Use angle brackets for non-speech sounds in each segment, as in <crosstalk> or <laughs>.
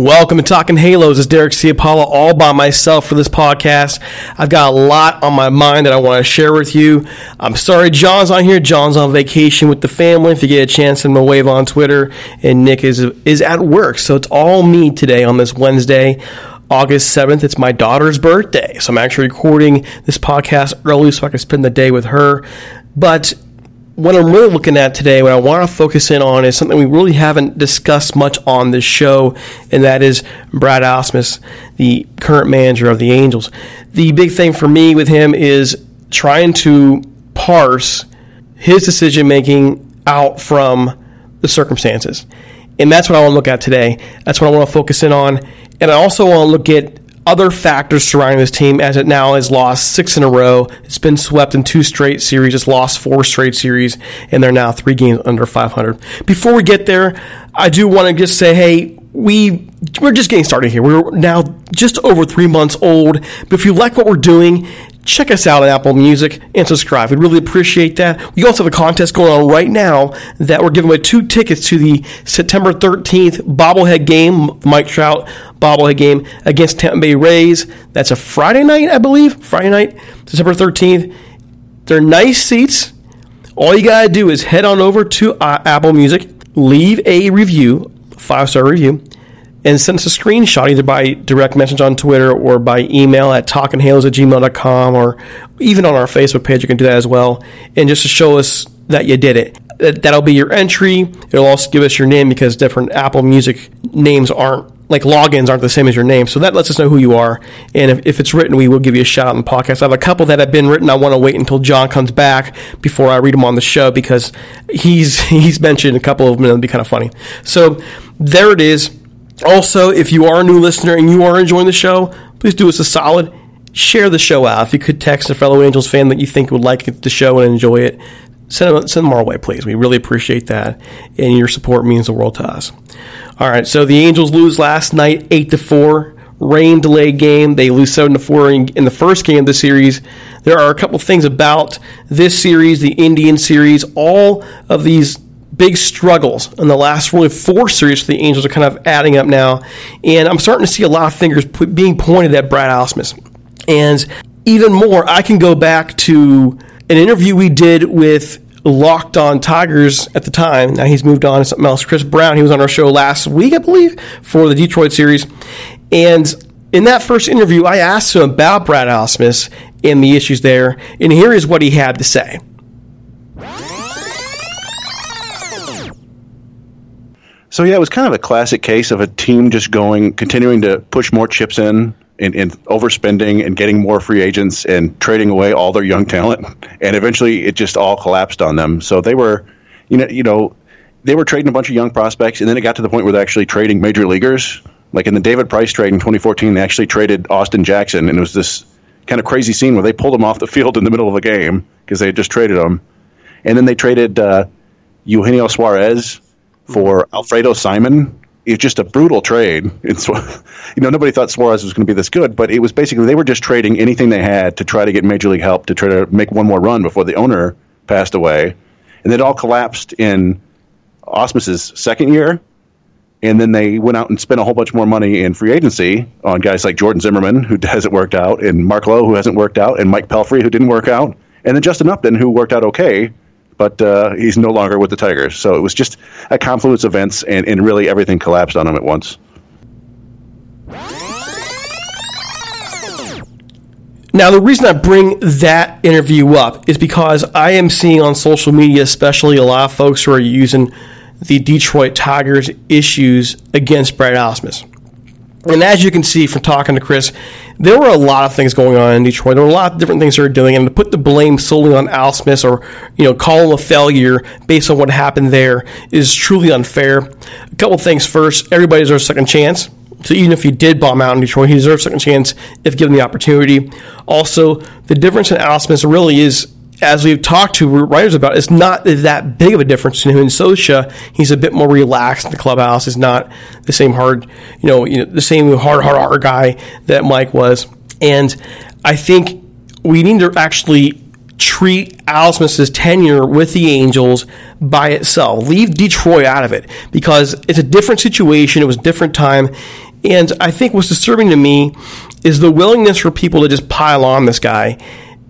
Welcome to Talking Halos. It's Derek Ciapala all by myself for this podcast. I've got a lot on my mind that I want to share with you. I'm sorry John's on here. John's on vacation with the family. If you get a chance, send him a wave on Twitter. And Nick is is at work, so it's all me today on this Wednesday. August 7th, it's my daughter's birthday. So I'm actually recording this podcast early so I can spend the day with her. But what I'm really looking at today, what I want to focus in on, is something we really haven't discussed much on this show, and that is Brad Ausmus, the current manager of the Angels. The big thing for me with him is trying to parse his decision making out from the circumstances. And that's what I want to look at today. That's what I want to focus in on. And I also want to look at other factors surrounding this team as it now has lost six in a row. It's been swept in two straight series. It's lost four straight series, and they're now three games under 500. Before we get there, I do want to just say, hey, we we're just getting started here. We're now just over three months old. But if you like what we're doing, check us out on Apple Music and subscribe. We'd really appreciate that. We also have a contest going on right now that we're giving away two tickets to the September 13th bobblehead game, Mike Trout bobblehead game against Tampa Bay Rays. That's a Friday night, I believe. Friday night, September 13th. They're nice seats. All you got to do is head on over to uh, Apple Music, leave a review, five star review, and send us a screenshot either by direct message on Twitter or by email at talkinghalos at gmail.com or even on our Facebook page. You can do that as well. And just to show us that you did it. That'll be your entry. It'll also give us your name because different Apple Music names aren't like logins aren't the same as your name. So that lets us know who you are. And if, if it's written, we will give you a shout out in the podcast. I have a couple that have been written. I want to wait until John comes back before I read them on the show because he's <laughs> he's mentioned a couple of them and it'll be kind of funny. So there it is. Also, if you are a new listener and you are enjoying the show, please do us a solid. Share the show out. If you could text a fellow Angels fan that you think would like the show and enjoy it, send them, send them our way, please. We really appreciate that, and your support means the world to us. All right, so the Angels lose last night, eight to four. Rain delayed game. They lose seven to four in, in the first game of the series. There are a couple things about this series, the Indian series, all of these big struggles in the last really four series for the Angels are kind of adding up now, and I'm starting to see a lot of fingers being pointed at Brad Ausmus. And even more, I can go back to an interview we did with Locked On Tigers at the time. Now he's moved on to something else. Chris Brown, he was on our show last week, I believe, for the Detroit series. And in that first interview, I asked him about Brad Ausmus and the issues there, and here is what he had to say. So yeah, it was kind of a classic case of a team just going, continuing to push more chips in and, and, overspending and getting more free agents and trading away all their young talent, <laughs> and eventually it just all collapsed on them. So they were, you know, you know, they were trading a bunch of young prospects, and then it got to the point where they're actually trading major leaguers. Like in the David Price trade in 2014, they actually traded Austin Jackson, and it was this kind of crazy scene where they pulled him off the field in the middle of the game because they had just traded him, and then they traded uh, Eugenio Suarez for Alfredo Simon. It's just a brutal trade. It's <laughs> you know nobody thought Suarez was going to be this good, but it was basically they were just trading anything they had to try to get major league help to try to make one more run before the owner passed away, and it all collapsed in Ausmus's second year and then they went out and spent a whole bunch more money in free agency on guys like Jordan Zimmermann who <laughs> hasn't worked out, and Mark Lowe, who hasn't worked out, and Mike Pelfrey, who didn't work out, and then Justin Upton, who worked out okay, but uh, he's no longer with the Tigers. So it was just a confluence of events, and, and really everything collapsed on him at once. Now, the reason I bring that interview up is because I am seeing on social media, especially a lot of folks who are using the Detroit Tigers' issues against Brad Ausmus. And as you can see from talking to Chris, there were a lot of things going on in Detroit. There were a lot of different things they were doing, and to put the blame solely on Ausmus or you know call him a failure based on what happened there is truly unfair. A couple things first: everybody deserves a second chance. So even if he did bomb out in Detroit, he deserves a second chance if given the opportunity. Also, the difference in Ausmus really is as we've talked to writers about, it's not that big of a difference in him and Scioscia. He's a bit more relaxed in the clubhouse. He's not the same hard, you know, you know, the same hard, hard, hard guy that Mike was. And I think we need to actually treat Ausmus's tenure with the Angels by itself. Leave Detroit out of it because it's a different situation. It was a different time. And I think what's disturbing to me is the willingness for people to just pile on this guy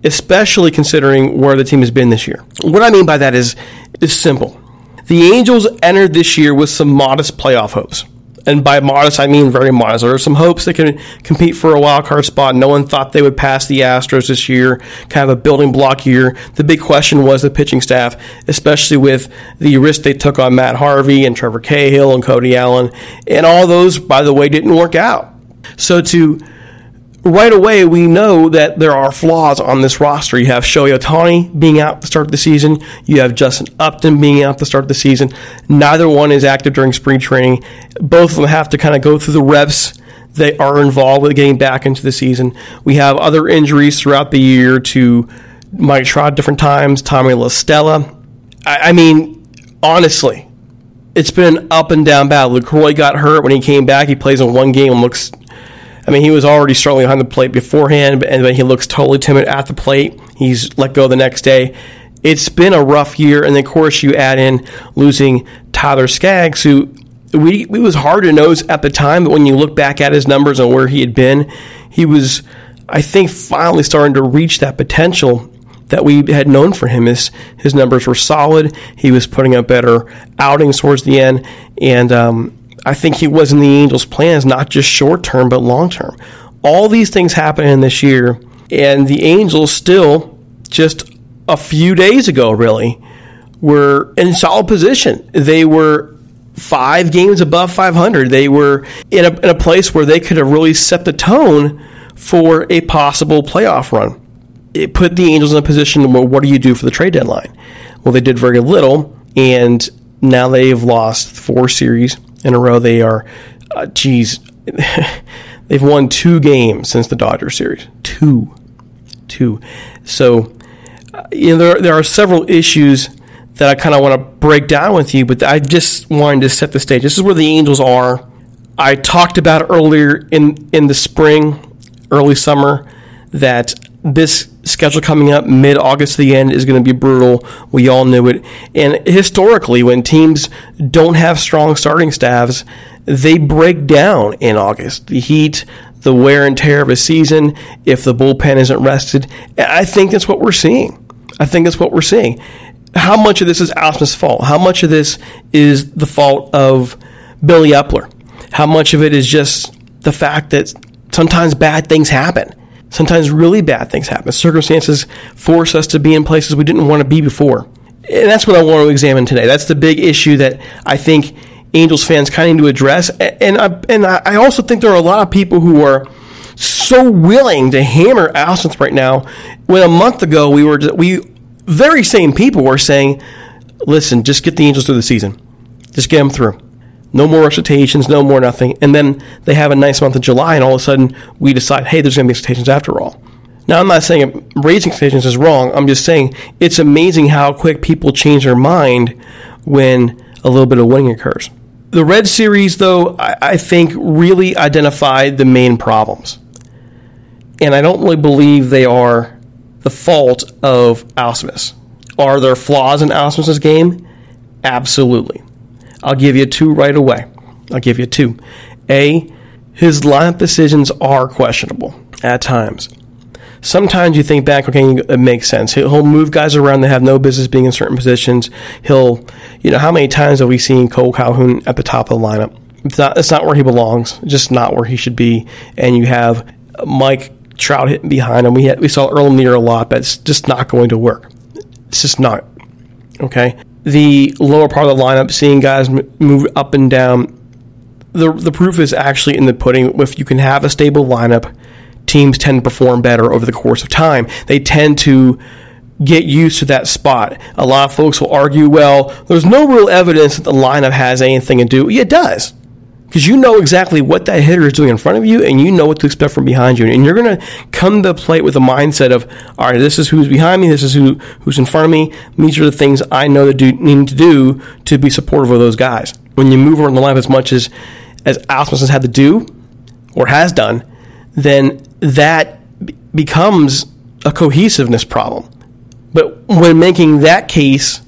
especially considering where the team has been this year. What I mean by that is, is simple. The Angels entered this year with some modest playoff hopes. And by modest, I mean very modest. There are some hopes they can compete for a wild card spot. No one thought they would pass the Astros this year, kind of a building block year. The big question was the pitching staff, especially with the risk they took on Matt Harvey and Trevor Cahill and Cody Allen. And all those, by the way, didn't work out. So to right away we know that there are flaws on this roster. You have Shohei Ohtani being out to start of the season. You have Justin Upton being out to start of the season. Neither one is active during spring training. Both of them have to kind of go through the reps they are involved with getting back into the season. We have other injuries throughout the year to Mike Trout different times, Tommy La Stella. I, I mean, honestly, it's been an up and down battle. Lucroy got hurt when he came back. He plays in one game and looks I mean, he was already struggling behind the plate beforehand, and then he looks totally timid at the plate. He's let go the next day. It's been a rough year, and then, of course, you add in losing Tyler Skaggs, who we it was hard to know at the time, but when you look back at his numbers and where he had been, he was, I think, finally starting to reach that potential that we had known for him. His his numbers were solid. He was putting up better outings towards the end, and um, I think he was in the Angels' plans, not just short term, but long term. All these things happening this year, and the Angels still, just a few days ago, really, were in solid position. They were five games above 500. They were in a, in a place where they could have really set the tone for a possible playoff run. It put the Angels in a position where what do you do for the trade deadline? Well, they did very little, and now they've lost four series in a row. They are, uh, geez, <laughs> they've won two games since the Dodgers series. Two, two. So, uh, you know, there there are several issues that I kind of want to break down with you, but I just wanted to set the stage. This is where the Angels are. I talked about earlier in in the spring, early summer, that this schedule coming up mid August to the end is going to be brutal. We all knew it. And historically, when teams don't have strong starting staffs, they break down in August. The heat, the wear and tear of a season, if the bullpen isn't rested. I think that's what we're seeing. I think that's what we're seeing. How much of this is Ausmus's fault? How much of this is the fault of Billy Eppler? How much of it is just the fact that sometimes bad things happen? Sometimes really bad things happen. Circumstances force us to be in places we didn't want to be before. And that's what I want to examine today. That's the big issue that I think Angels fans kind of need to address. And I, and I also think there are a lot of people who are so willing to hammer Austin right now. When a month ago we were we very same people were saying, "Listen, just get the Angels through the season, just get them through." No more recitations, no more nothing. And then they have a nice month of July, and all of a sudden we decide, hey, there's going to be expectations after all. Now, I'm not saying raising expectations is wrong. I'm just saying it's amazing how quick people change their mind when a little bit of winning occurs. The Red Series, though, I, I think really identified the main problems. And I don't really believe they are the fault of Smith. Are there flaws in Smith's game? Absolutely. I'll give you two right away. I'll give you two. A, his lineup decisions are questionable at times. Sometimes you think back, okay, it makes sense. He'll move guys around that have no business being in certain positions. He'll, you know, how many times have we seen Cole Calhoun at the top of the lineup? It's not, it's not where he belongs, just not where he should be. And you have Mike Trout hitting behind him. We, had, we saw Earl Nier a lot. but it's just not going to work. It's just not. Okay the lower part of the lineup, seeing guys move up and down. The, the proof is actually in the pudding. If you can have a stable lineup, teams tend to perform better over the course of time. They tend to get used to that spot. A lot of folks will argue, well, there's no real evidence that the lineup has anything to do. Yeah, it does because you know exactly what that hitter is doing in front of you and you know what to expect from behind you. And you're going to come to the plate with a mindset of, all right, this is who's behind me, this is who, who's in front of me. These are the things I know that do, need to do to be supportive of those guys. When you move around the lineup as much as, as Ausmus has had to do or has done, then that becomes a cohesiveness problem. But when making that case,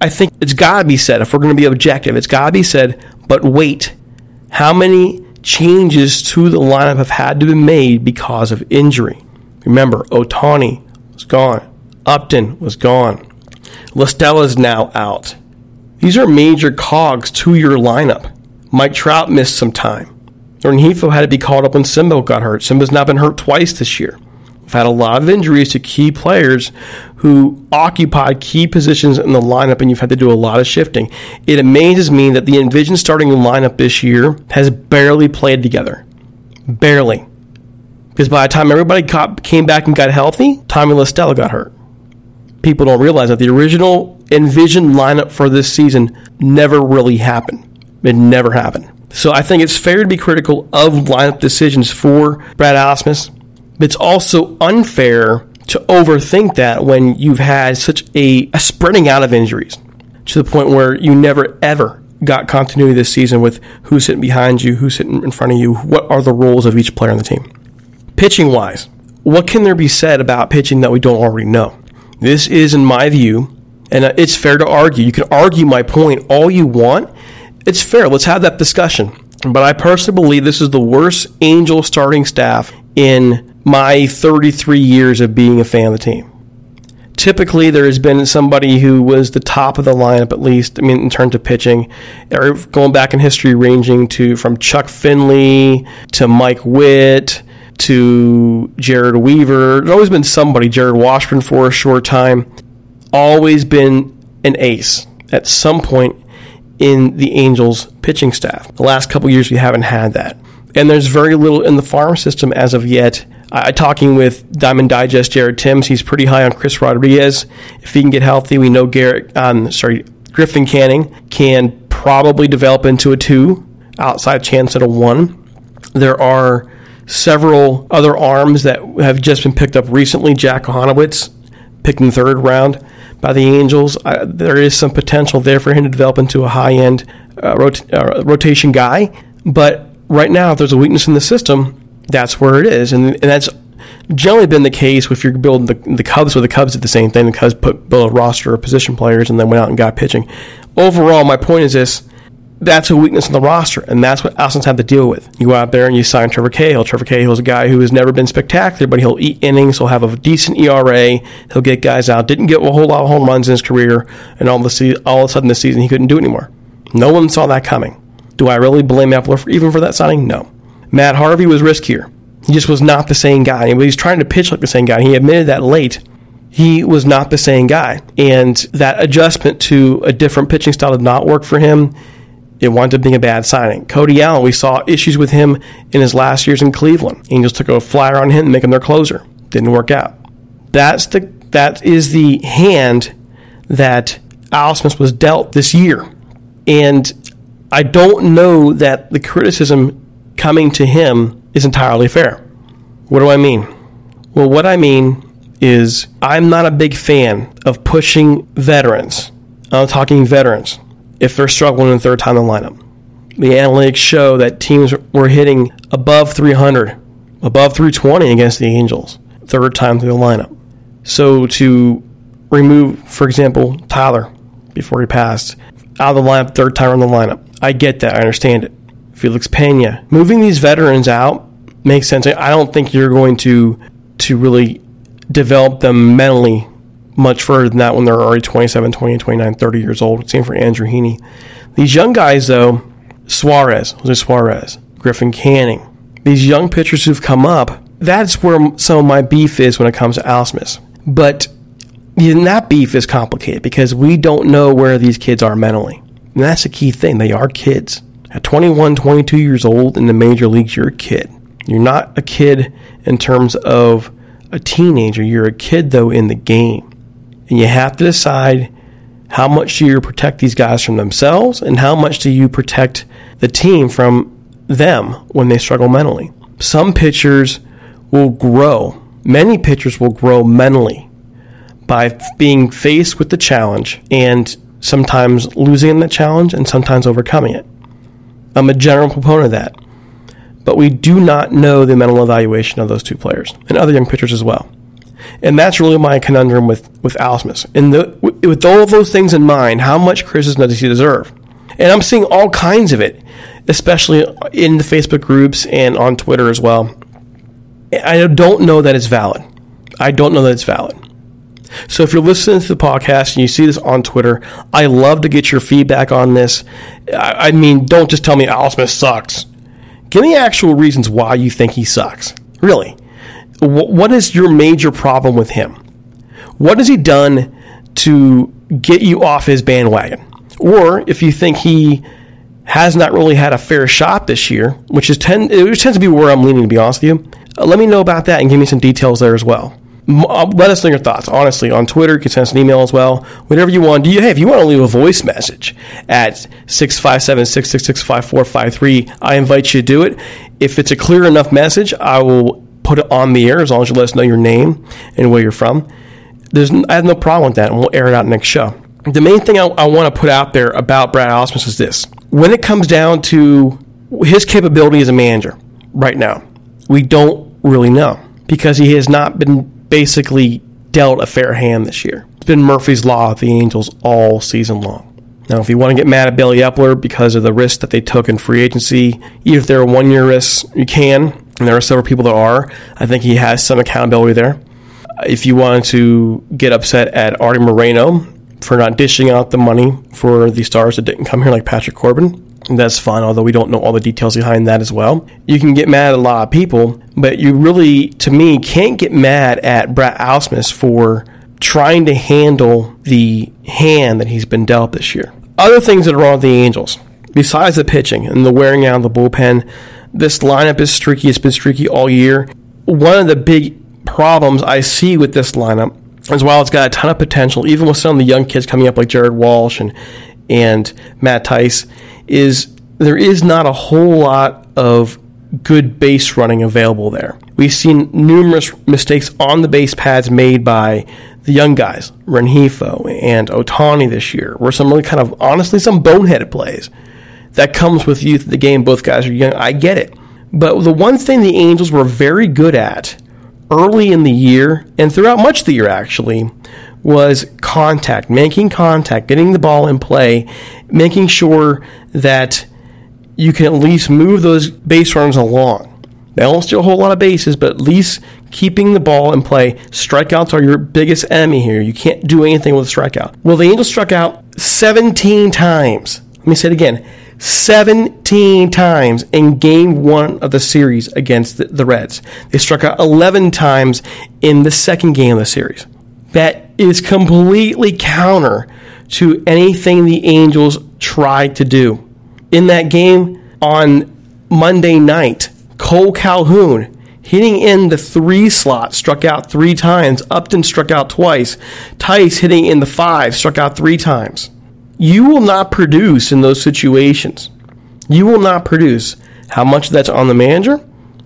I think it's got to be said, if we're going to be objective, it's got to be said, but wait how many changes to the lineup have had to be made because of injury? Remember, Ohtani was gone. Upton was gone. La Stella is now out. These are major cogs to your lineup. Mike Trout missed some time. Rengifo had to be called up when Simba got hurt. Simba's now been hurt twice this year. We've had a lot of injuries to key players who occupied key positions in the lineup, and you've had to do a lot of shifting. It amazes me that the envisioned starting lineup this year has barely played together. Barely. Because by the time everybody came back and got healthy, Tommy La Stella got hurt. People don't realize that the original envisioned lineup for this season never really happened. It never happened. So I think it's fair to be critical of lineup decisions for Brad Ausmus it's also unfair to overthink that when you've had such a, a spreading out of injuries to the point where you never ever got continuity this season with who's sitting behind you, who's sitting in front of you, what are the roles of each player on the team. Pitching wise, what can there be said about pitching that we don't already know? This is, in my view, and it's fair to argue. You can argue my point all you want. It's fair. Let's have that discussion. But I personally believe this is the worst Angel starting staff in my 33 years of being a fan of the team. Typically, there has been somebody who was the top of the lineup, at least. I mean, in terms of pitching, going back in history, ranging to from Chuck Finley to Mike Witt to Jered Weaver. There's always been somebody. Jarrod Washburn for a short time. Always been an ace at some point in the Angels pitching staff. The last couple years, we haven't had that. And there's very little in the farm system as of yet uh, talking with Diamond Digest Jared Timms, he's pretty high on Chris Rodriguez. If he can get healthy, we know Garrett, um, sorry, Griffin Canning can probably develop into a two, outside chance at a one. There are several other arms that have just been picked up recently. Jack Kochanowicz, picked in third round by the Angels. There is some potential there for him to develop into a high end uh, rot- uh, rotation guy. But right now, if there's a weakness in the system, that's where it is, and, and that's generally been the case if you're building the, the Cubs or the Cubs did the same thing. The Cubs put built a roster of position players and then went out and got pitching. Overall, my point is this: that's a weakness in the roster, and that's what Ausmus's had to deal with. You go out there and you sign Trevor Cahill. Trevor Cahill is a guy who has never been spectacular, but he'll eat innings. He'll have a decent ERA. He'll get guys out. Didn't get a whole lot of home runs in his career, and all of, the all of a sudden this season he couldn't do it anymore. No one saw that coming. Do I really blame Eppler even for that signing? No. Matt Harvey was riskier. He just was not the same guy. He was trying to pitch like the same guy. He admitted that late. He was not the same guy. And that adjustment to a different pitching style did not work for him. It wound up being a bad signing. Cody Allen, we saw issues with him in his last years in Cleveland. Angels took a flyer on him to make him their closer. Didn't work out. That's the that is the hand that Ausmus was dealt this year. And I don't know that the criticism coming to him is entirely fair. What do I mean? Well, what I mean is I'm not a big fan of pushing veterans. I'm talking veterans if they're struggling in third time in the lineup. The analytics show that teams were hitting above 300, above 320 against the Angels, third time through the lineup. So to remove, for example, Tyler before he passed out of the lineup, third time in the lineup, I get that. I understand it. Felix Pena, moving these veterans out makes sense. I don't think you're going to to really develop them mentally much further than that when they're already 27, 28, 29, 30 years old. Same for Andrew Heaney. These young guys, though, Suarez, Jose Suarez, Griffin Canning, these young pitchers who've come up, that's where some of my beef is when it comes to Ausmus. But even that beef is complicated because we don't know where these kids are mentally. And that's the key thing. They are kids. At 21, 22 years old in the major leagues, you're a kid. You're not a kid in terms of a teenager. You're a kid, though, in the game. And you have to decide how much do you protect these guys from themselves and how much do you protect the team from them when they struggle mentally. Some pitchers will grow, many pitchers will grow mentally by being faced with the challenge and sometimes losing in the challenge and sometimes overcoming it. I'm a general proponent of that. But we do not know the mental evaluation of those two players and other young pitchers as well. And that's really my conundrum with, with Ausmus. And the, with all of those things in mind, how much criticism does he deserve? And I'm seeing all kinds of it, especially in the Facebook groups and on Twitter as well. I don't know that it's valid. I don't know that it's valid. So if you're listening to the podcast and you see this on Twitter, I love to get your feedback on this. I mean, don't just tell me Ausmus sucks. Give me actual reasons why you think he sucks. Really. What is your major problem with him? What has he done to get you off his bandwagon? Or if you think he has not really had a fair shot this year, which is tend, which tends to be where I'm leaning, to be honest with you, uh, let me know about that and give me some details there as well. Uh, let us know your thoughts. Honestly, on Twitter, you can send us an email as well. Whatever you want. Do you, hey, if you want to leave a voice message at 657 666 5453, I invite you to do it. If it's a clear enough message, I will put it on the air as long as you let us know your name and where you're from. There's, I have no problem with that, and we'll air it out next show. The main thing I, I want to put out there about Brad Ausmus is this. When it comes down to his capability as a manager right now, we don't really know because he has not been basically dealt a fair hand this year. It's been Murphy's Law of the Angels all season long. Now, if you want to get mad at Billy Eppler because of the risk that they took in free agency, even if they're one year risks, you can. And there are several people that are. I think he has some accountability there. If you wanted to get upset at Artie Moreno for not dishing out the money for the stars that didn't come here, like Patrick Corbin, that's fine, although we don't know all the details behind that as well. You can get mad at a lot of people, but you really, to me, can't get mad at Brad Ausmus for trying to handle the hand that he's been dealt this year. Other things that are wrong with the Angels, besides the pitching and the wearing out of the bullpen, this lineup is streaky. It's been streaky all year. One of the big problems I see with this lineup is while it's got a ton of potential, even with some of the young kids coming up like Jared Walsh and and Matt Thaiss, is there is not a whole lot of good base running available there. We've seen numerous mistakes on the base pads made by the young guys, Rengifo and Ohtani this year, were some really kind of honestly some boneheaded plays. That comes with youth of the game. Both guys are young. I get it. But the one thing the Angels were very good at early in the year and throughout much of the year actually was contact, making contact, getting the ball in play, making sure that you can at least move those base runners along. They don't steal a whole lot of bases, but at least keeping the ball in play. Strikeouts are your biggest enemy here. You can't do anything with a strikeout. Well, the Angels struck out 17 times. Let me say it again 17 times in game one of the series against the, the Reds. They struck out 11 times in the second game of the series. That is completely counter to anything the Angels tried to do. In that game on Monday night, Cole Calhoun hitting in the three slot struck out three times. Upton struck out twice. Thaiss hitting in the five struck out three times. You will not produce in those situations. You will not produce how much that's on the manager,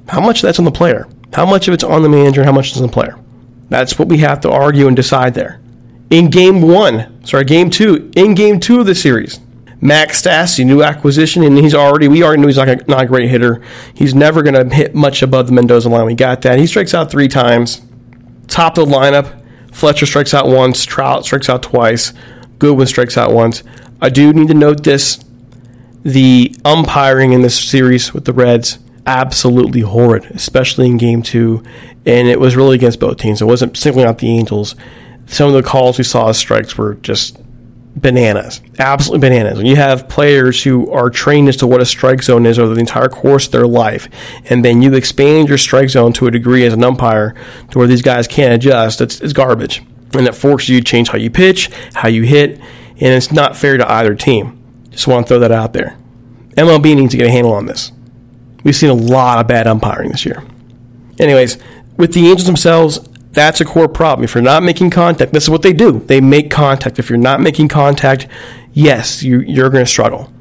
how much that's on the player, how much of it's on the manager, how much is on the player. That's what we have to argue and decide there. In game one, sorry, game two, in game two of the series, Max Stassi, new acquisition, and he's already, we already knew he's not a, not a great hitter. He's never going to hit much above the Mendoza line. We got that. He strikes out three times. Top of the lineup, Fletcher strikes out once, Trout strikes out twice, Goodwin strikes out once. I do need to note this the umpiring in this series with the Reds absolutely horrid, especially in game two. And it was really against both teams. It wasn't simply not the Angels. Some of the calls we saw as strikes were just bananas, absolutely bananas. When you have players who are trained as to what a strike zone is over the entire course of their life, and then you expand your strike zone to a degree as an umpire to where these guys can't adjust, it's, it's garbage. And it forces you to change how you pitch, how you hit, and it's not fair to either team. Just want to throw that out there. MLB needs to get a handle on this. We've seen a lot of bad umpiring this year. Anyways, with the Angels themselves, that's a core problem. If you're not making contact, this is what they do. They make contact. If you're not making contact, yes, you, you're going to struggle.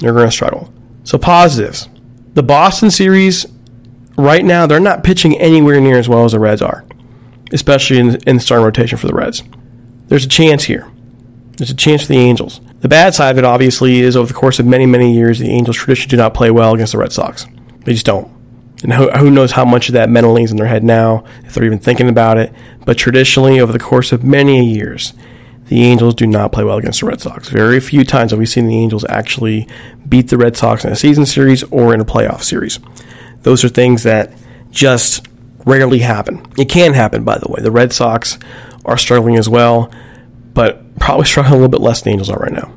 You're going to struggle. So, positives. The Boston series, right now, they're not pitching anywhere near as well as the Reds are, especially in, in the starting rotation for the Reds. There's a chance here. There's a chance for the Angels. The bad side of it, obviously, is over the course of many, many years, the Angels traditionally do not play well against the Red Sox. They just don't. And who, who knows how much of that mentally is in their head now, if they're even thinking about it. But traditionally, over the course of many years, the Angels do not play well against the Red Sox. Very few times have we seen the Angels actually beat the Red Sox in a season series or in a playoff series. Those are things that just rarely happen. It can happen, by the way. The Red Sox are struggling as well, but probably <laughs> struggling a little bit less than the Angels are right now.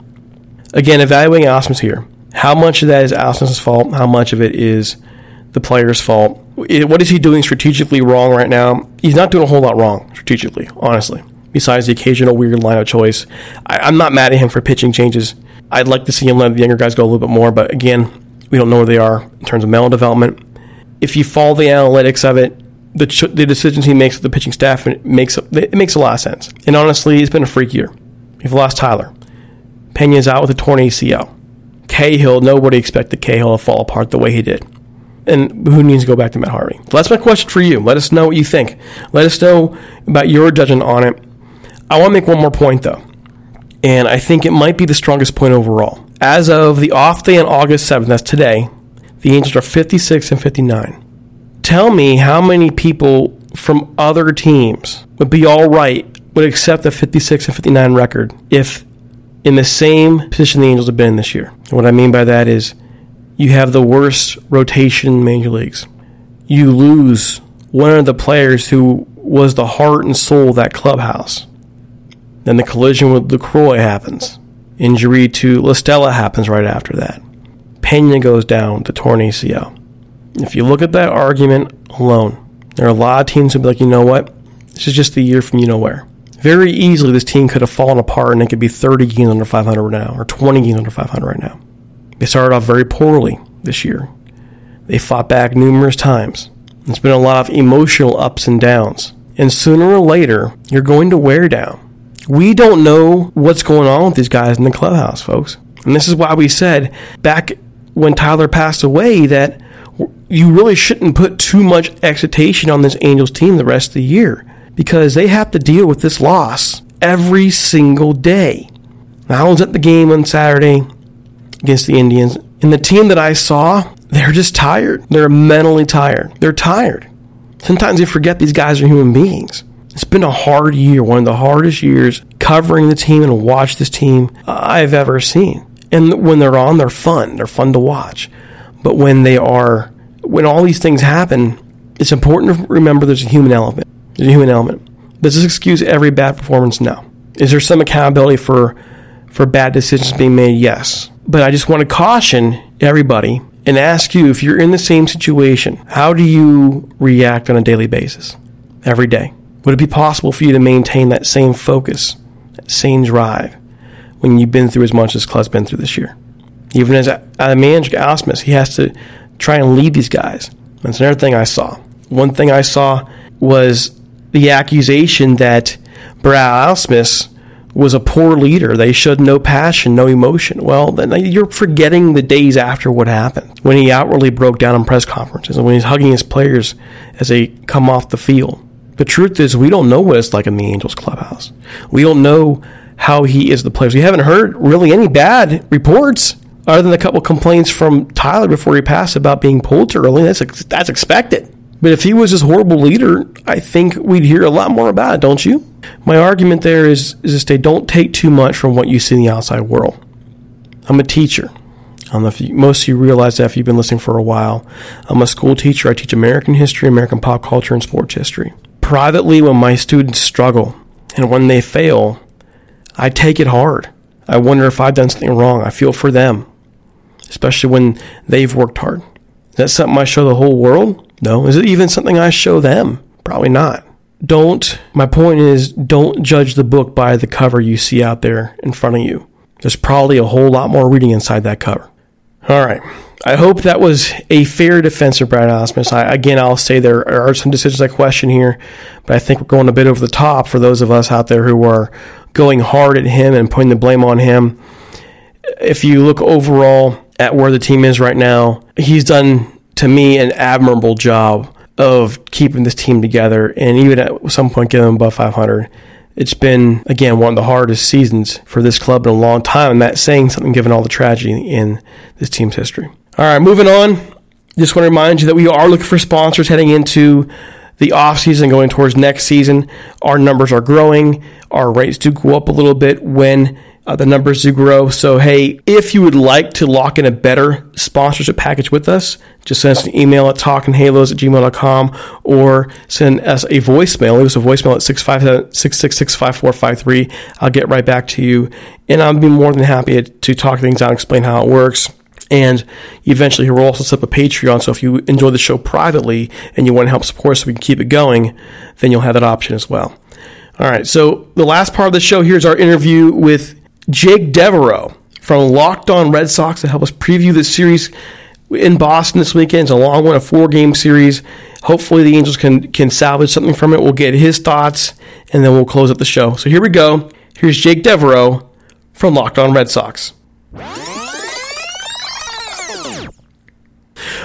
Again, evaluating Ausmus here. How much of that is Ausmus's fault? How much of it is the player's fault? What is he doing strategically wrong right now? He's not doing a whole lot wrong strategically, honestly. Besides the occasional weird lineup choice, I, am not mad at him for pitching changes. I'd like to see him let the younger guys go a little bit more, but again, we don't know where they are in terms of mental development. If you follow the analytics of it, the, ch- the decisions he makes with the pitching staff it makes it makes a lot of sense. And honestly, it's been a freak year. We've lost Tyler. Pena's out with a torn ACL. Cahill, nobody expected Cahill to fall apart the way he did. And who needs to go back to Matt Harvey? So that's my question for you. Let us know what you think. Let us know about your judgment on it. I want to make one more point, though. And I think it might be the strongest point overall. As of the off day on August 7th, that's today, the Angels are 56 and 59. Tell me how many people from other teams would be all right, would accept the 56 and 59 record if in the same position the Angels have been this year. And what I mean by that is you have the worst rotation in major leagues. You lose one of the players who was the heart and soul of that clubhouse. Then the collision with Lucroy happens. Injury to La Stella happens right after that. Pena goes down to torn ACL. If you look at that argument alone, there are a lot of teams who be like, you know what? This is just the year from you know where. Very easily, this team could have fallen apart and it could be 30 games under 500 right now, or 20 games under 500 right now. They started off very poorly this year. They fought back numerous times. It's been a lot of emotional ups and downs. And sooner or later, you're going to wear down. We don't know what's going on with these guys in the clubhouse, folks. And this is why we said back when Tyler passed away that you really shouldn't put too much excitation on this Angels team the rest of the year because they have to deal with this loss every single day. Now, I was at the game on Saturday against the Indians, and the team that I saw, they're just tired. They're mentally tired. They're tired. Sometimes you forget these guys are human beings. It's been a hard year, one of the hardest years covering the team and watch this team uh, I've ever seen. And when they're on, they're fun. They're fun to watch. But when they are, when all these things happen, it's important to remember there's a human element. There's a human element. Does this excuse every bad performance? No. Is there some accountability for for bad decisions being made? Yes. But I just want to caution everybody and ask you if you're in the same situation, how do you react on a daily basis? Every day. Would it be possible for you to maintain that same focus, that same drive when you've been through as much as Club's been through this year? Even as a, a manager, Ausmus, he has to try and lead these guys. That's another thing I saw. One thing I saw was the accusation that Brad Ausmus was a poor leader. They showed no passion, no emotion. Well, then you're forgetting the days after what happened when he outwardly broke down in press conferences and when he's hugging his players as they come off the field. The truth is, we don't know what it's like in the Angels clubhouse. We don't know how he is the players. We haven't heard really any bad reports other than a couple complaints from Tyler before he passed about being pulled too early. That's that's expected. But if he was this horrible leader, I think we'd hear a lot more about it, don't you? My argument there is, is to say don't take too much from what you see in the outside world. I'm a teacher. I don't know if you, most of you realize that if you've been listening for a while. I'm a school teacher. I teach American history, American pop culture, and sports history. Privately, when my students struggle and when they fail, I take it hard. I wonder if I've done something wrong. I feel for them, especially when they've worked hard. Is that something I show the whole world? No. Is it even something I show them? Probably not. Don't, my point is, don't judge the book by the cover you see out there in front of you. There's probably a whole lot more reading inside that cover. All right. I hope that was a fair defense of Brad Ausmus. I, again, I'll say there are some decisions I question here, but I think we're going a bit over the top for those of us out there who are going hard at him and putting the blame on him. If you look overall at where the team is right now, he's done to me, an admirable job of keeping this team together and even at some point getting them above 500. It's been, again, one of the hardest seasons for this club in a long time, and that's saying something given all the tragedy in this team's history. All right, moving on. Just want to remind you that we are looking for sponsors heading into the offseason, going towards next season. Our numbers are growing. Our rates do go up a little bit when uh, the numbers do grow. So, hey, if you would like to lock in a better sponsorship package with us, just send us an email at talkinghalos at gmail.com or send us a voicemail. Leave us a voicemail at 666 5453. I'll get right back to you. And I'll be more than happy to talk things out and explain how it works. And eventually, we'll also set up a Patreon. So if you enjoy the show privately and you want to help support us so we can keep it going, then you'll have that option as well. All right. So the last part of the show here is our interview with Jake Devereaux from Locked On Red Sox to help us preview this series in Boston this weekend. It's a long one, a four game series. Hopefully, the Angels can, can salvage something from it. We'll get his thoughts and then we'll close up the show. So here we go. Here's Jake Devereaux from Locked On Red Sox.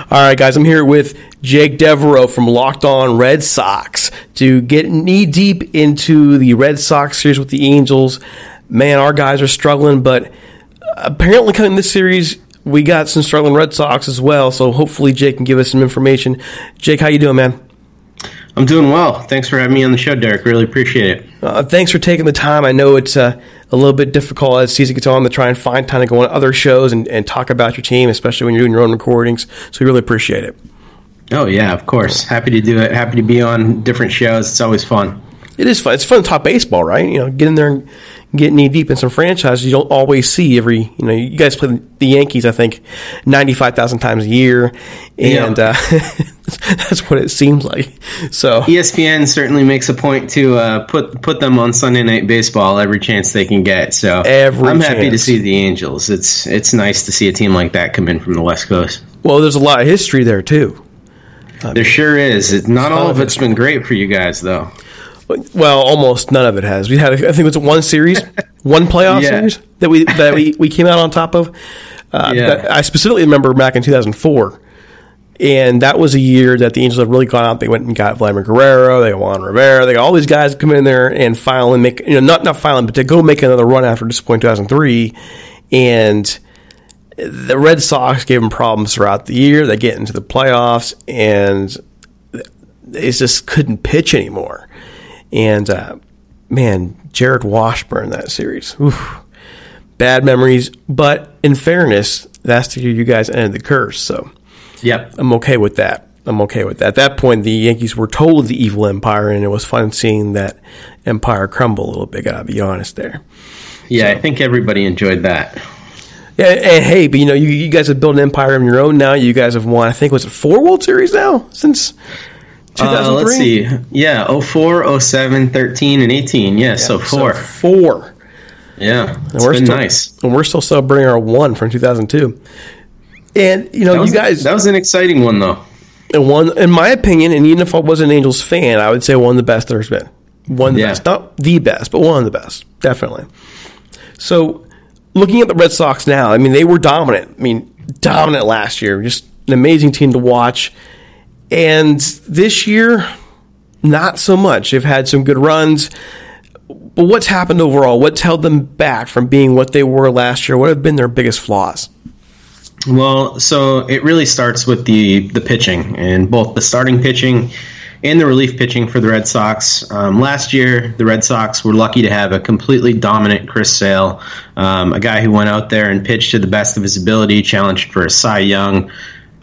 All right, guys, I'm here with Jake Devereaux from Locked On Red Sox to get knee deep into the Red Sox series with the Angels man, our guys are struggling, but apparently coming this series, we got some struggling Red Sox as well. So hopefully Jake can give us some information. Jake, how you doing, man? I'm doing well. Thanks for having me on the show, Derek. Really appreciate it. Uh, thanks for taking the time. I know it's uh, a little bit difficult as season gets on to try and find time to go on other shows and, and talk about your team, especially when you're doing your own recordings. So we really appreciate it. Oh yeah, of course. Happy to do it. Happy to be on different shows. It's always fun. It is fun. It's fun to talk baseball, right? You know, get in there and get knee deep in some franchises you don't always see every. You know, you guys play the Yankees, I think, ninety five thousand times a year, and yeah. uh, <laughs> that's what it seems like. So ESPN certainly makes a point to uh, put put them on Sunday Night Baseball every chance they can get. So every I'm chance. happy to see the Angels. It's it's nice to see a team like that come in from the West Coast. Well, there's a lot of history there too. there sure is. Not all of it's been great for you guys, though. Well, almost none of it has. We had, I think it was one series, <laughs> one playoff yeah. series that we that we, we came out on top of. Uh, yeah. I specifically remember back in 2004, and that was a year that the Angels had really gone out. They went and got Vladimir Guerrero, they got Juan Rivera, they got all these guys come in there and finally make you know not not finally, but to go make another run after disappointing 2003, and the Red Sox gave them problems throughout the year. They get into the playoffs and they just couldn't pitch anymore. And uh, man, Jarrod Washburn that series. Oof, bad memories, but in fairness, that's the year you guys ended the curse. So, yep, I'm okay with that. I'm okay with that. At that point, the Yankees were told the evil empire, and it was fun seeing that empire crumble a little bit. Gotta be honest there. Yeah, so, I think everybody enjoyed that. Yeah, and hey, but you know, you, you guys have built an empire of your own now. You guys have won, I think, was it four World Series now since uh, let's see. Yeah, 04, 07, 13, and 18. Yeah, yeah so four. So four. Yeah, it's we're been still, nice. And we're still celebrating our one from 2002. And, you know, you guys. That was an exciting one, though. And one, in my opinion, and even if I was an Angels fan, I would say one of the best there's been. One of the Yeah. best, not the best, but one of the best, definitely. So, looking at the Red Sox now, I mean, they were dominant. I mean, dominant last year. Just an amazing team to watch. And this year, not so much. They've had some good runs. But what's happened overall? What's held them back from being what they were last year? What have been their biggest flaws? Well, so it really starts with the the pitching and both the starting pitching and the relief pitching for the Red Sox. Um, last year, the Red Sox were lucky to have a completely dominant Chris Sale, um, a guy who went out there and pitched to the best of his ability, challenged for a Cy Young.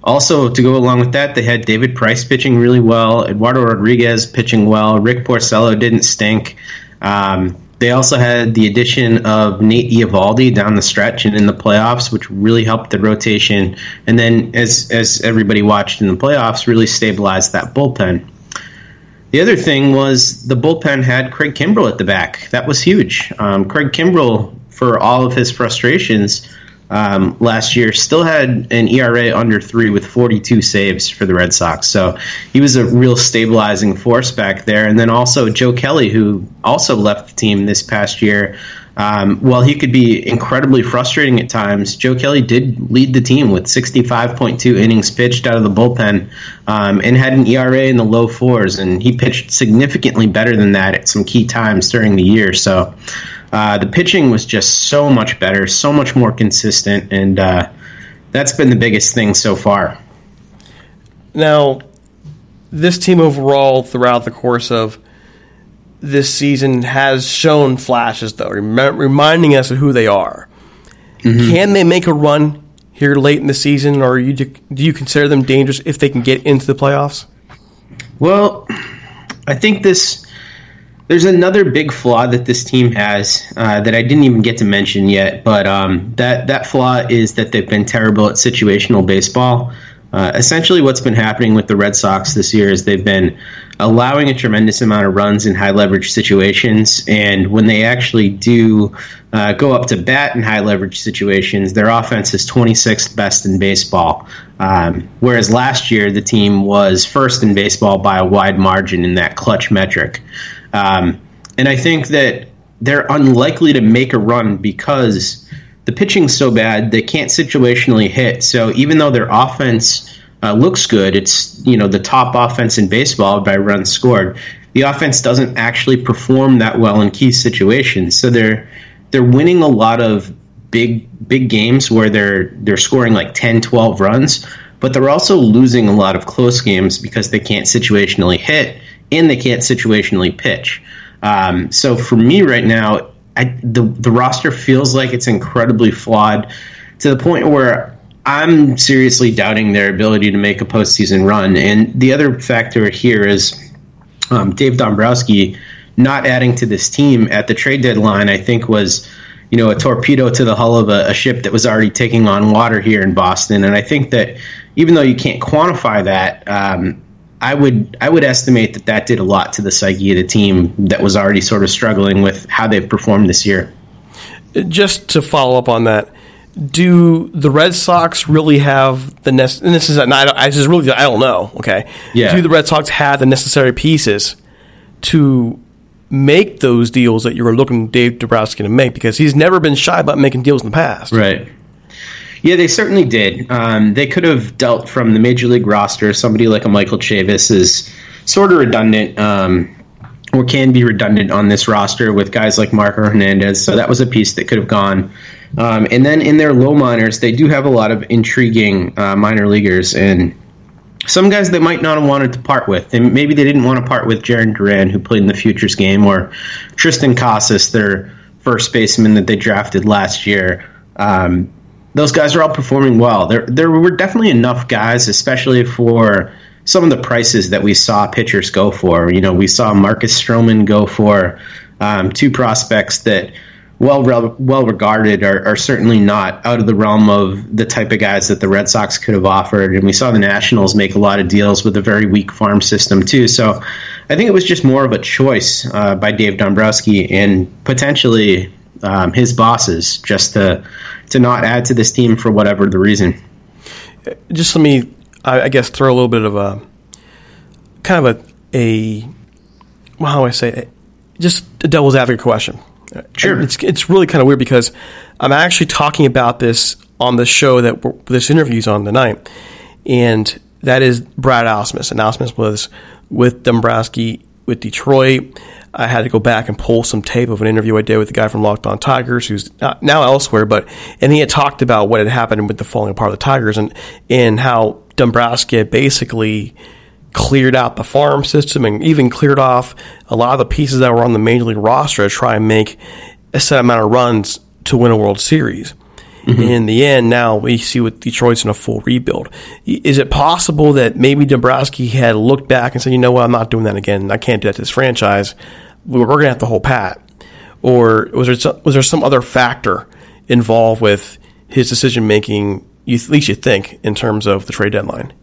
Also, to go along with that, they had David Price pitching really well, Eduardo Rodriguez pitching well, Rick Porcello didn't stink. Um, they also had the addition of Nate Eovaldi down the stretch and in the playoffs, which really helped the rotation. And then, as as everybody watched in the playoffs, really stabilized that bullpen. The other thing was the bullpen had Craig Kimbrel at the back. That was huge. Um, Craig Kimbrel, for all of his frustrations um, last year, still had an ERA under three with 42 saves for the Red Sox. So he was a real stabilizing force back there. And then also Joe Kelly, who also left the team this past year. Um, while he could be incredibly frustrating at times, Joe Kelly did lead the team with 65.2 innings pitched out of the bullpen um, and had an ERA in the low fours. And he pitched significantly better than that at some key times during the year. So uh, the pitching was just so much better, so much more consistent. And uh, that's been the biggest thing so far. Now, this team overall, throughout the course of this season, has shown flashes, though, rem- reminding us of who they are. Can they make a run here late in the season, or you, do you consider them dangerous if they can get into the playoffs? Well, I think this. There's another big flaw that this team has uh, that I didn't even get to mention yet, but um, that that flaw is that they've been terrible at situational baseball. Uh, essentially, what's been happening with the Red Sox this year is they've been allowing a tremendous amount of runs in high leverage situations, and when they actually do uh, go up to bat in high leverage situations, their offense is 26th best in baseball. Um, whereas last year, the team was first in baseball by a wide margin in that clutch metric. Um, and I think that they're unlikely to make a run because the pitching's so bad they can't situationally hit. So even though their offense uh, looks good, it's you know the top offense in baseball by runs scored. The offense doesn't actually perform that well in key situations. So they're they're winning a lot of big big games where they're they're scoring like 10, 12 runs, but they're also losing a lot of close games because they can't situationally hit and they can't situationally pitch. Um, so for me right now, I, the the roster feels like it's incredibly flawed to the point where I'm seriously doubting their ability to make a postseason run. And the other factor here is um, Dave Dombrowski not adding to this team at the trade deadline. I think was you know a torpedo to the hull of a, a ship that was already taking on water here in Boston. And I think that even though you can't quantify that. Um, I would I would estimate that that did a lot to the psyche of the team that was already sort of struggling with how they've performed this year. Just to follow up on that, do the Red Sox really have the nec- and this is and I, just really I don't know. Okay, Yeah. Do the Red Sox have the necessary pieces to make those deals that you were looking Dave Dombrowski to make? Because he's never been shy about making deals in the past. Right. Yeah, they certainly did. Um, they could have dealt from the major league roster. Somebody like a Michael Chavis is sort of redundant, um, or can be redundant on this roster with guys like Marco Hernandez. So that was a piece that could have gone. Um, and then in their low minors, they do have a lot of intriguing uh, minor leaguers and some guys they might not have wanted to part with. And maybe they didn't want to part with Jarren Duran, who played in the Futures game, or Triston Casas, their first baseman that they drafted last year. Um, those guys are all performing well. There, there were definitely enough guys, especially for some of the prices that we saw pitchers go for. You know, we saw Marcus Stroman go for um, two prospects that, well, well regarded, are, are certainly not out of the realm of the type of guys that the Red Sox could have offered. And we saw the Nationals make a lot of deals with a very weak farm system too. So I think it was just more of a choice uh, by Dave Dombrowski and potentially um, his bosses just to to not add to this team for whatever the reason. Just let me, I, I guess, throw a little bit of a kind of a a well, how do I say it? just a devil's advocate question. Sure. It's, it's really kind of weird because I'm actually talking about this on the show that this interview's on tonight, and that is Brad Ausmus. And Ausmus was with Dombrowski with Detroit. I had to go back and pull some tape of an interview I did with the guy from Locked On Tigers, who's now elsewhere, but and he had talked about what had happened with the falling apart of the Tigers and and how Dombrowski basically cleared out the farm system and even cleared off a lot of the pieces that were on the major league roster to try and make a set amount of runs to win a World Series. Mm-hmm. In the end, now we see with Detroit's in a full rebuild. Is it possible that maybe Dombrowski had looked back and said, "You know what? I'm not doing that again. I can't do that to this franchise. We're going to have to hold pat." Or was there was there some other factor involved with his decision making? at least you think in terms of the trade deadline.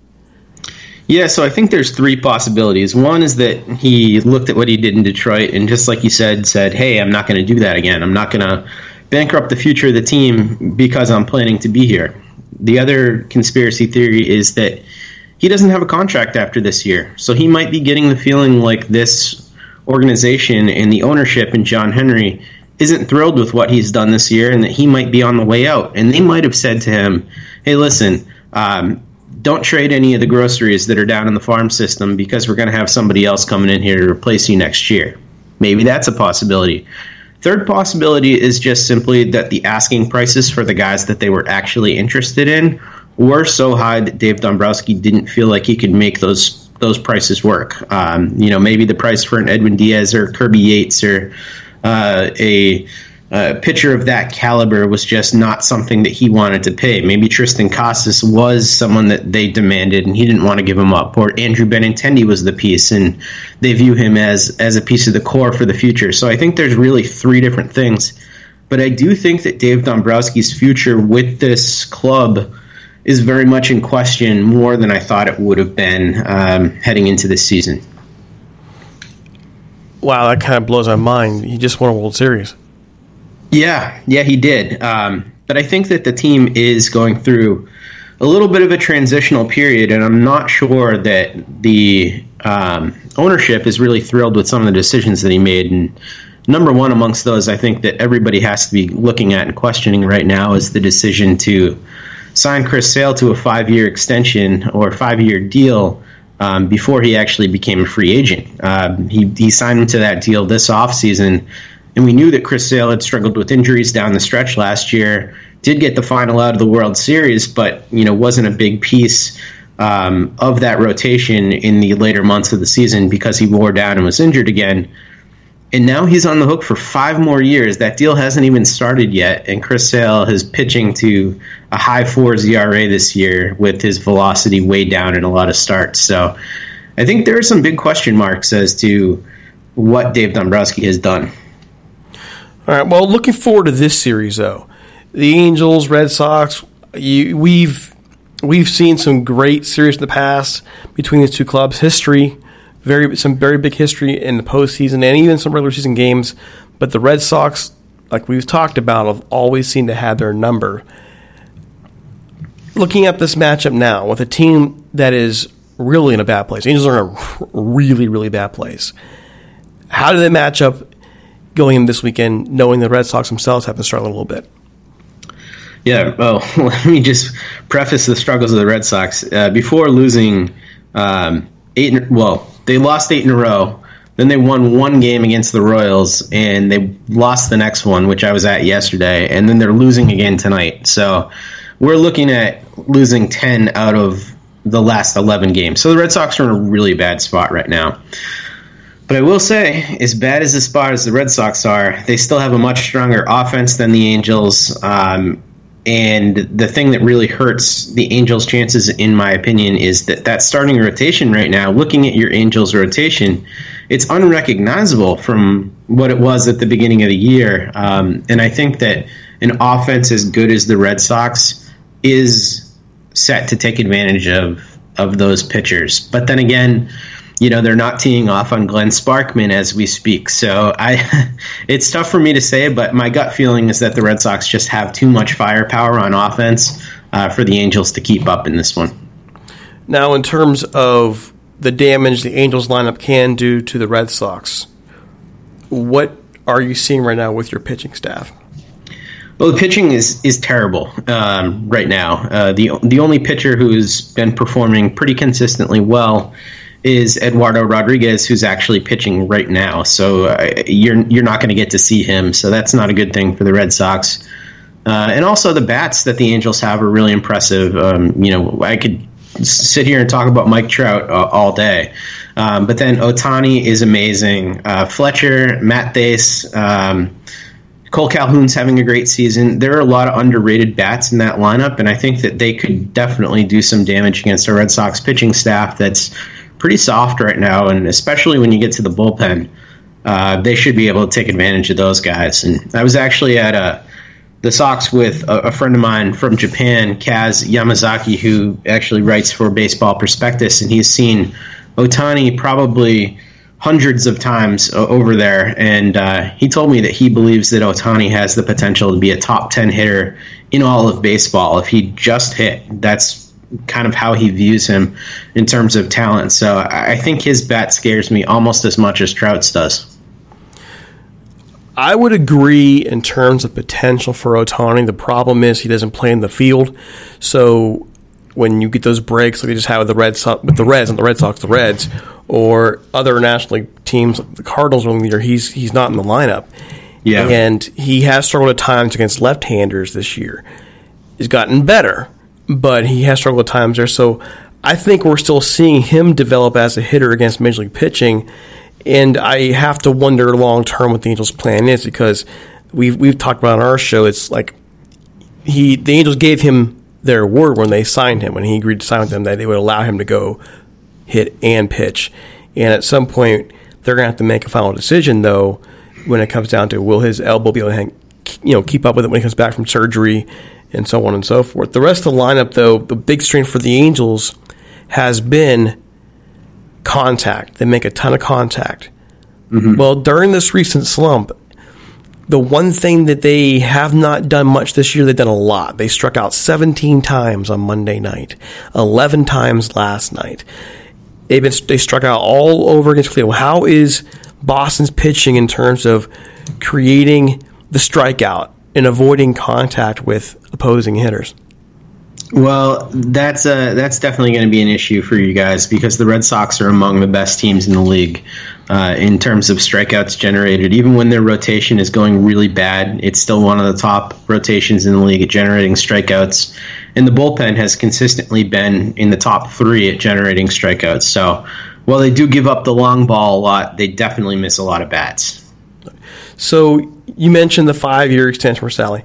Yeah, so I think there's three possibilities. One is that he looked at what he did in Detroit and just like you said, said, "Hey, I'm not going to do that again. I'm not going to bankrupt the future of the team because I'm planning to be here." The other conspiracy theory is that he doesn't have a contract after this year. So he might be getting the feeling like this organization and the ownership and John Henry isn't thrilled with what he's done this year and that he might be on the way out. And they might have said to him, "Hey, listen, um, don't trade any of the groceries that are down in the farm system because we're going to have somebody else coming in here to replace you next year. Maybe that's a possibility. Third possibility is just simply that the asking prices for the guys that they were actually interested in were so high that Dave Dombrowski didn't feel like he could make those those prices work. Um, you know, maybe the price for an Edwin Diaz or Kirby Yates or uh, a a pitcher of that caliber was just not something that he wanted to pay. Maybe Triston Casas was someone that they demanded and he didn't want to give him up. Or Andrew Benintendi was the piece and they view him as as a piece of the core for the future. So I think there's really three different things. But I do think that Dave Dombrowski's future with this club is very much in question more than I thought it would have been um, heading into this season. Wow, that kind of blows my mind. He just won a World Series. Yeah, yeah, he did. Um, but I think that the team is going through a little bit of a transitional period, and I'm not sure that the um, ownership is really thrilled with some of the decisions that he made. And number one amongst those, I think that everybody has to be looking at and questioning right now is the decision to sign Chris Sale to a five-year extension or five-year deal. Um, before he actually became a free agent, uh, he, he signed him to that deal this offseason and we knew that Chris Sale had struggled with injuries down the stretch last year. Did get the final out of the World Series, but you know wasn't a big piece um, of that rotation in the later months of the season because he wore down and was injured again. And now he's on the hook for five more years. That deal hasn't even started yet, and Chris Sale is pitching to a high fours ERA this year with his velocity way down in a lot of starts. So I think there are some big question marks as to what Dave Dombrowski has done. All right. Well, looking forward to this series though. The Angels, Red Sox. You, we've we've seen some great series in the past between these two clubs. History, very some very big history in the postseason and even some regular season games. But the Red Sox, like we've talked about, have always seemed to have their number. Looking at this matchup now with a team that is really in a bad place, Angels are in a really really bad place. How do they match up going in this weekend, knowing the Red Sox themselves have been struggling a little bit? Yeah, well, <laughs> let me just preface the struggles of the Red Sox. Uh, before losing um, eight, well, they lost eight in a row. Then they won one game against the Royals, and they lost the next one, which I was at yesterday. And then they're losing again tonight. So we're looking at losing 10 out of the last 11 games. So the Red Sox are in a really bad spot right now. But I will say, as bad as the spot as the Red Sox are, they still have a much stronger offense than the Angels. Um, and the thing that really hurts the Angels' chances, in my opinion, is that that starting rotation right now, looking at your Angels' rotation, it's unrecognizable from what it was at the beginning of the year. Um, and I think that an offense as good as the Red Sox is set to take advantage of of those pitchers. But then again, you know they're not teeing off on Glenn Sparkman as we speak. So I, <laughs> it's tough for me to say, but my gut feeling is that the Red Sox just have too much firepower on offense uh, for the Angels to keep up in this one. Now, in terms of the damage the Angels lineup can do to the Red Sox, what are you seeing right now with your pitching staff? Well, the pitching is is terrible um, right now. Uh, the the only pitcher who's been performing pretty consistently well is Eduardo Rodriguez, who's actually pitching right now. So uh, you're you're not going to get to see him. So that's not a good thing for the Red Sox. Uh, and also the bats that the Angels have are really impressive. Um, you know, I could sit here and talk about Mike Trout uh, all day. Um, but then Ohtani is amazing. Uh, Fletcher, Matt Thaiss, um, Kole Calhoun's having a great season. There are a lot of underrated bats in that lineup, and I think that they could definitely do some damage against a Red Sox pitching staff that's pretty soft right now, and especially when you get to the bullpen. Uh, they should be able to take advantage of those guys. And I was actually at a the Sox with a, a, friend of mine from Japan, Kaz Yamazaki, who actually writes for Baseball Prospectus, and he's seen Ohtani probably hundreds of times over there. And uh, he told me that he believes that Ohtani has the potential to be a top 10 hitter in all of baseball if he just hit. That's kind of how he views him in terms of talent. So I think his bat scares me almost as much as Trout's does. I would agree in terms of potential for Ohtani. The problem is he doesn't play in the field, so when you get those breaks like they just had with the Red Sox, with the Reds and the Red Sox, the Reds, or other National League teams, the Cardinals one year, he's he's not in the lineup. Yeah, and he has struggled at times against left-handers this year. He's gotten better, but he has struggled times there. So I think we're still seeing him develop as a hitter against Major League pitching and I have to wonder long term what the Angels' plan is because we've we've talked about on our show. It's like he the Angels gave him their word when they signed him when he agreed to sign with them that they would allow him to go hit and pitch. And at some point, they're going to have to make a final decision though when it comes down to will his elbow be able to hang, you know keep up with it when he comes back from surgery and so on and so forth. The rest of the lineup though, the big strength for the Angels has been contact. They make a ton of contact. Mm-hmm. Well, during this recent slump, the one thing that they have not done much this year, they've done a lot. They struck out 17 times on Monday night, 11 times last night. They've been, they struck out all over against Cleveland. How is Boston's pitching in terms of creating the strikeout and avoiding contact with opposing hitters? Well, that's uh, that's definitely going to be an issue for you guys because the Red Sox are among the best teams in the league uh, in terms of strikeouts generated. Even when their rotation is going really bad, it's still one of the top rotations in the league at generating strikeouts. And the bullpen has consistently been in the top three at generating strikeouts. So while they do give up the long ball a lot, they definitely miss a lot of bats. So you mentioned the five-year extension for Sally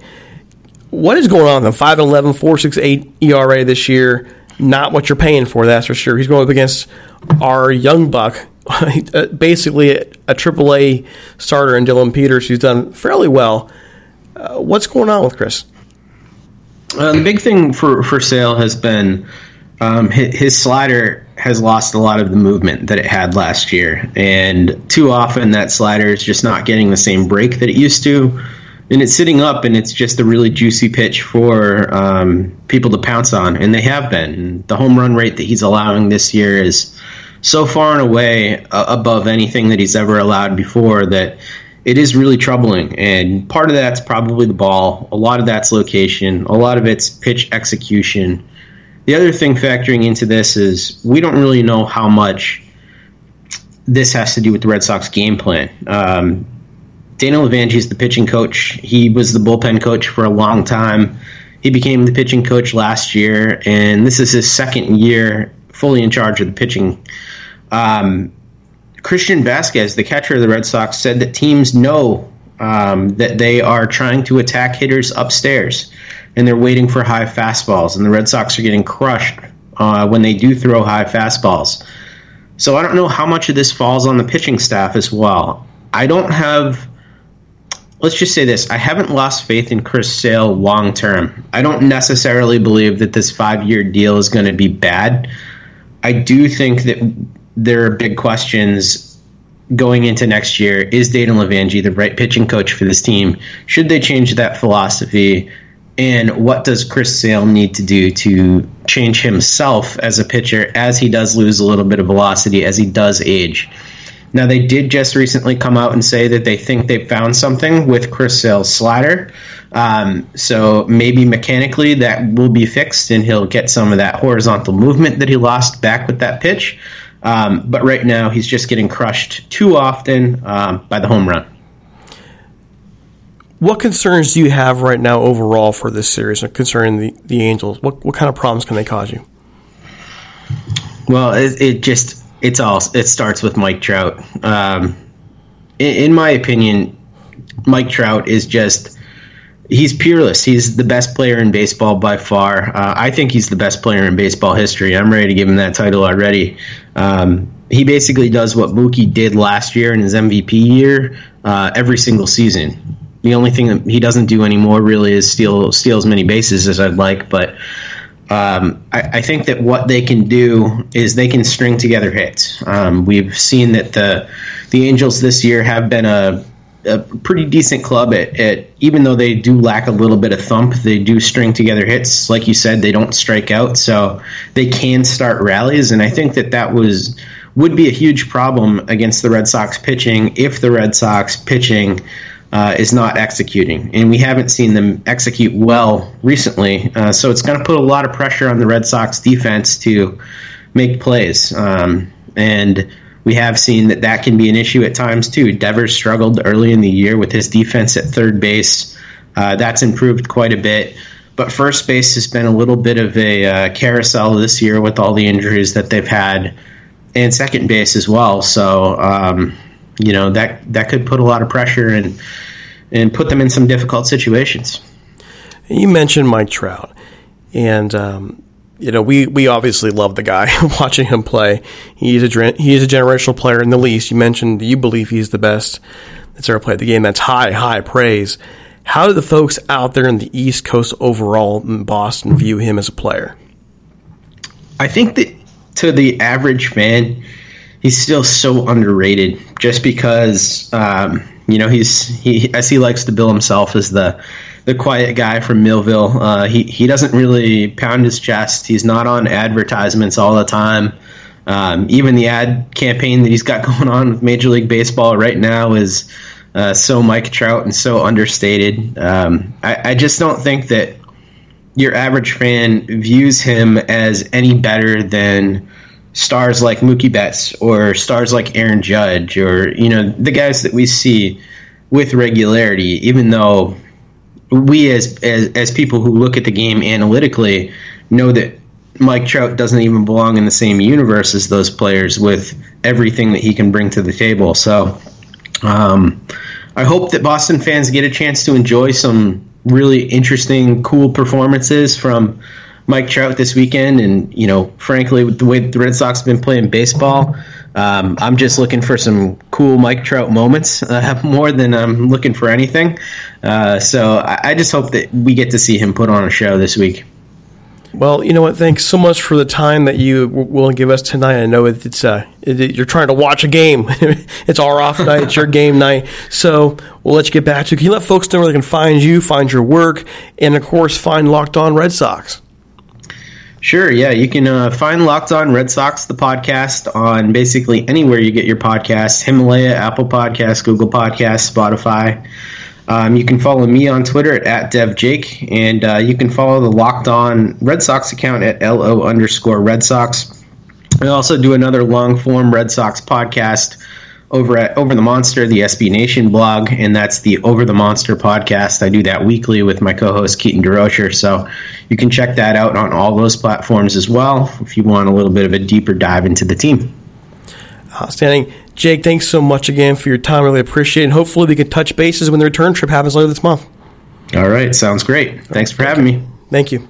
what is going on? The 5'11, 468 ERA this year, not what you're paying for, that's for sure. He's going up against our young buck, <laughs> basically a, a AAA starter in Dylan Peters, who's done fairly well. Uh, what's going on with Chris? Uh, the big thing for, for Sale has been um, his, his, slider has lost a lot of the movement that it had last year. And too often that slider is just not getting the same break that it used to. And it's sitting up and it's just a really juicy pitch for um, people to pounce on. And they have been. The home run rate that he's allowing this year is so far and away uh, above anything that he's ever allowed before that it is really troubling. And part of that's probably the ball. A lot of that's location. A lot of it's pitch execution the other thing factoring into this is we don't really know how much this has to do with the Red Sox game plan. Um, Daniel LeVangie is the pitching coach. He was the bullpen coach for a long time. He became the pitching coach last year, and this is his second year fully in charge of the pitching. Um, Christian Vázquez, the catcher of the Red Sox, said that teams know um, that they are trying to attack hitters upstairs, and they're waiting for high fastballs, and the Red Sox are getting crushed uh, when they do throw high fastballs. So I don't know how much of this falls on the pitching staff as well. I don't have let's just say this I haven't lost faith in Chris Sale long term. I don't necessarily believe that this five year deal is going to be bad. I do think that there are big questions going into next year. Is Dayton LeVangie the right pitching coach for this team? Should they change that philosophy? And what does Chris Sale need to do to change himself as a pitcher as he does lose a little bit of velocity, as he does age? Now, they did just recently come out and say that they think they found something with Chris Sale's slider. Um, so maybe mechanically that will be fixed and he'll get some of that horizontal movement that he lost back with that pitch. Um, but right now, he's just getting crushed too often um, by the home run. What concerns do you have right now overall for this series concerning the, the Angels? What, what kind of problems can they cause you? Well, it, it just it's all it starts with Mike Trout. Um, in, in my opinion, Mike Trout is just he's peerless. He's the best player in baseball by far. Uh, I think he's the best player in baseball history. I'm ready to give him that title already. Um, he basically does what Mookie did last year in his MVP year uh, every single season. The only thing that he doesn't do anymore really is steal steal as many bases as I'd like, but um, I, I, think that what they can do is they can string together hits. Um, we've seen that the the Angels this year have been a, a pretty decent club at, at, even though they do lack a little bit of thump, they do string together hits. Like you said, they don't strike out, so they can start rallies, and I think that that was would be a huge problem against the Red Sox pitching if the Red Sox pitching uh, is not executing, and we haven't seen them execute well recently. Uh, so it's going to put a lot of pressure on the Red Sox defense to make plays, um, and we have seen that that can be an issue at times too. Devers struggled early in the year with his defense at third base. Uh, that's improved quite a bit. But first base has been a little bit of a uh, carousel this year with all the injuries that they've had, and second base as well. So um, you know that that could put a lot of pressure and and put them in some difficult situations. You mentioned Mike Trout, and um, you know we we obviously love the guy. <laughs> Watching him play, he's a he is a generational player in the least. You mentioned you believe he's the best that's ever played the game. That's high high praise. How do the folks out there in the East Coast overall in Boston view him as a player? I think that to the average fan, he's still so underrated just because um, you know he's he as he likes to bill himself as the the quiet guy from Millville. Uh, he he doesn't really pound his chest. He's not on advertisements all the time. Um, even the ad campaign that he's got <laughs> going on with Major League Baseball right now is uh, so Mike Trout and so understated. Um, I, I just don't think that your average fan views him as any better than stars like Mookie Betts or stars like Aaron Judge or you know the guys that we see with regularity, even though we as as, as people who look at the game analytically know that Mike Trout doesn't even belong in the same universe as those players with everything that he can bring to the table. So um, I hope that Boston fans get a chance to enjoy some really interesting, cool performances from Mike Trout this weekend, and you know, frankly, with the way the Red Sox have been playing baseball, um, I'm just looking for some cool Mike Trout moments <laughs> uh, more than I'm looking for anything. Uh, so I, I just hope that we get to see him put on a show this week. Well, you know what? Thanks so much for the time that you will give us tonight. I know it's uh, you're trying to watch a game. <laughs> it's our off night. It's your game night. So we'll let you get back to. Can you let folks know where they can find you, find your work, and of course, find Locked On Red Sox? Sure, yeah. You can uh, find Locked On Red Sox, the podcast, on basically anywhere you get your podcasts Himalaya, Apple Podcasts, Google Podcasts, Spotify. Um, you can follow me on Twitter at, DevJake, and uh, you can follow the Locked On Red Sox account at LO underscore Red Sox. I also do another long form Red Sox podcast over at Over the Monster, the SB Nation blog, and that's the Over the Monster podcast. I do that weekly with my co-host Keaton DeRocher, so you can check that out on all those platforms as well if you want a little bit of a deeper dive into the team. Uh, Outstanding. Jake, thanks so much again for your time. Really appreciate it. And hopefully we can touch bases when the return trip happens later this month. All right, sounds great. Thanks for having me. Thank you.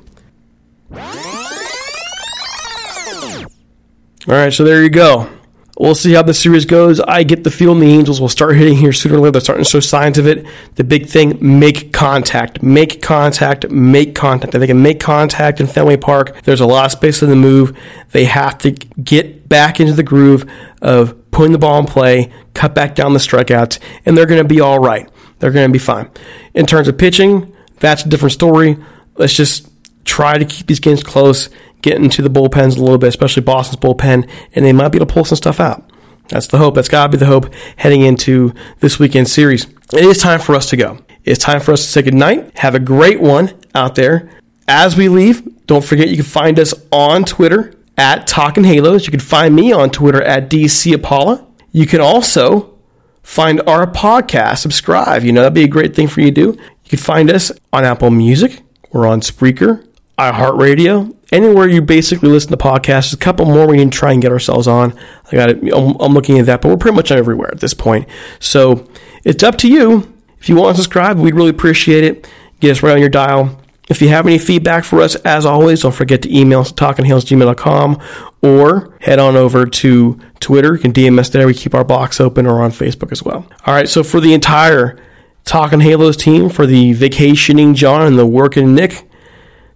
All right, so there you go. We'll see how the series goes. I get the feeling the Angels will start hitting here sooner or later. They're starting to show signs of it. The big thing, make contact. Make contact. Make contact. If they can make contact in Fenway Park, there's a lot of space in the move. They have to get back into the groove of putting the ball in play, cut back down the strikeouts, and they're going to be all right. They're going to be fine. In terms of pitching, that's a different story. Let's just try to keep these games close get into the bullpens a little bit, especially Boston's bullpen, and they might be able to pull some stuff out. That's the hope. That's got to be the hope heading into this weekend series. It is time for us to go. It's time for us to say goodnight. Have a great one out there. As we leave, don't forget you can find us on Twitter at Talking Halos. You can find me on Twitter at DC Apollo. You can also find our podcast, subscribe. You know, that'd be a great thing for you to do. You can find us on Apple Music. We're on Spreaker, iHeartRadio, anywhere you basically listen to podcasts. There's a couple more we can try and get ourselves on. I got it. I'm, I'm looking at that, but we're pretty much everywhere at this point. So it's up to you. If you want to subscribe, we'd really appreciate it. Get us right on your dial. If you have any feedback for us, as always, don't forget to email us at or head on over to Twitter. You can DM us there. We keep our box open or on Facebook as well. All right, so for the entire Talking Halos team, for the vacationing John and the working Nick,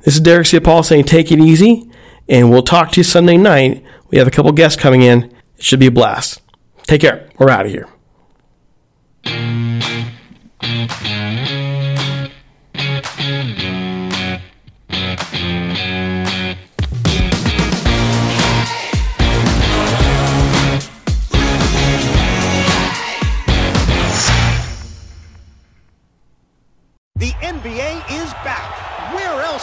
this is Derek C. Paul saying take it easy, and we'll talk to you Sunday night. We have a couple guests coming in. It should be a blast. Take care. We're out of here.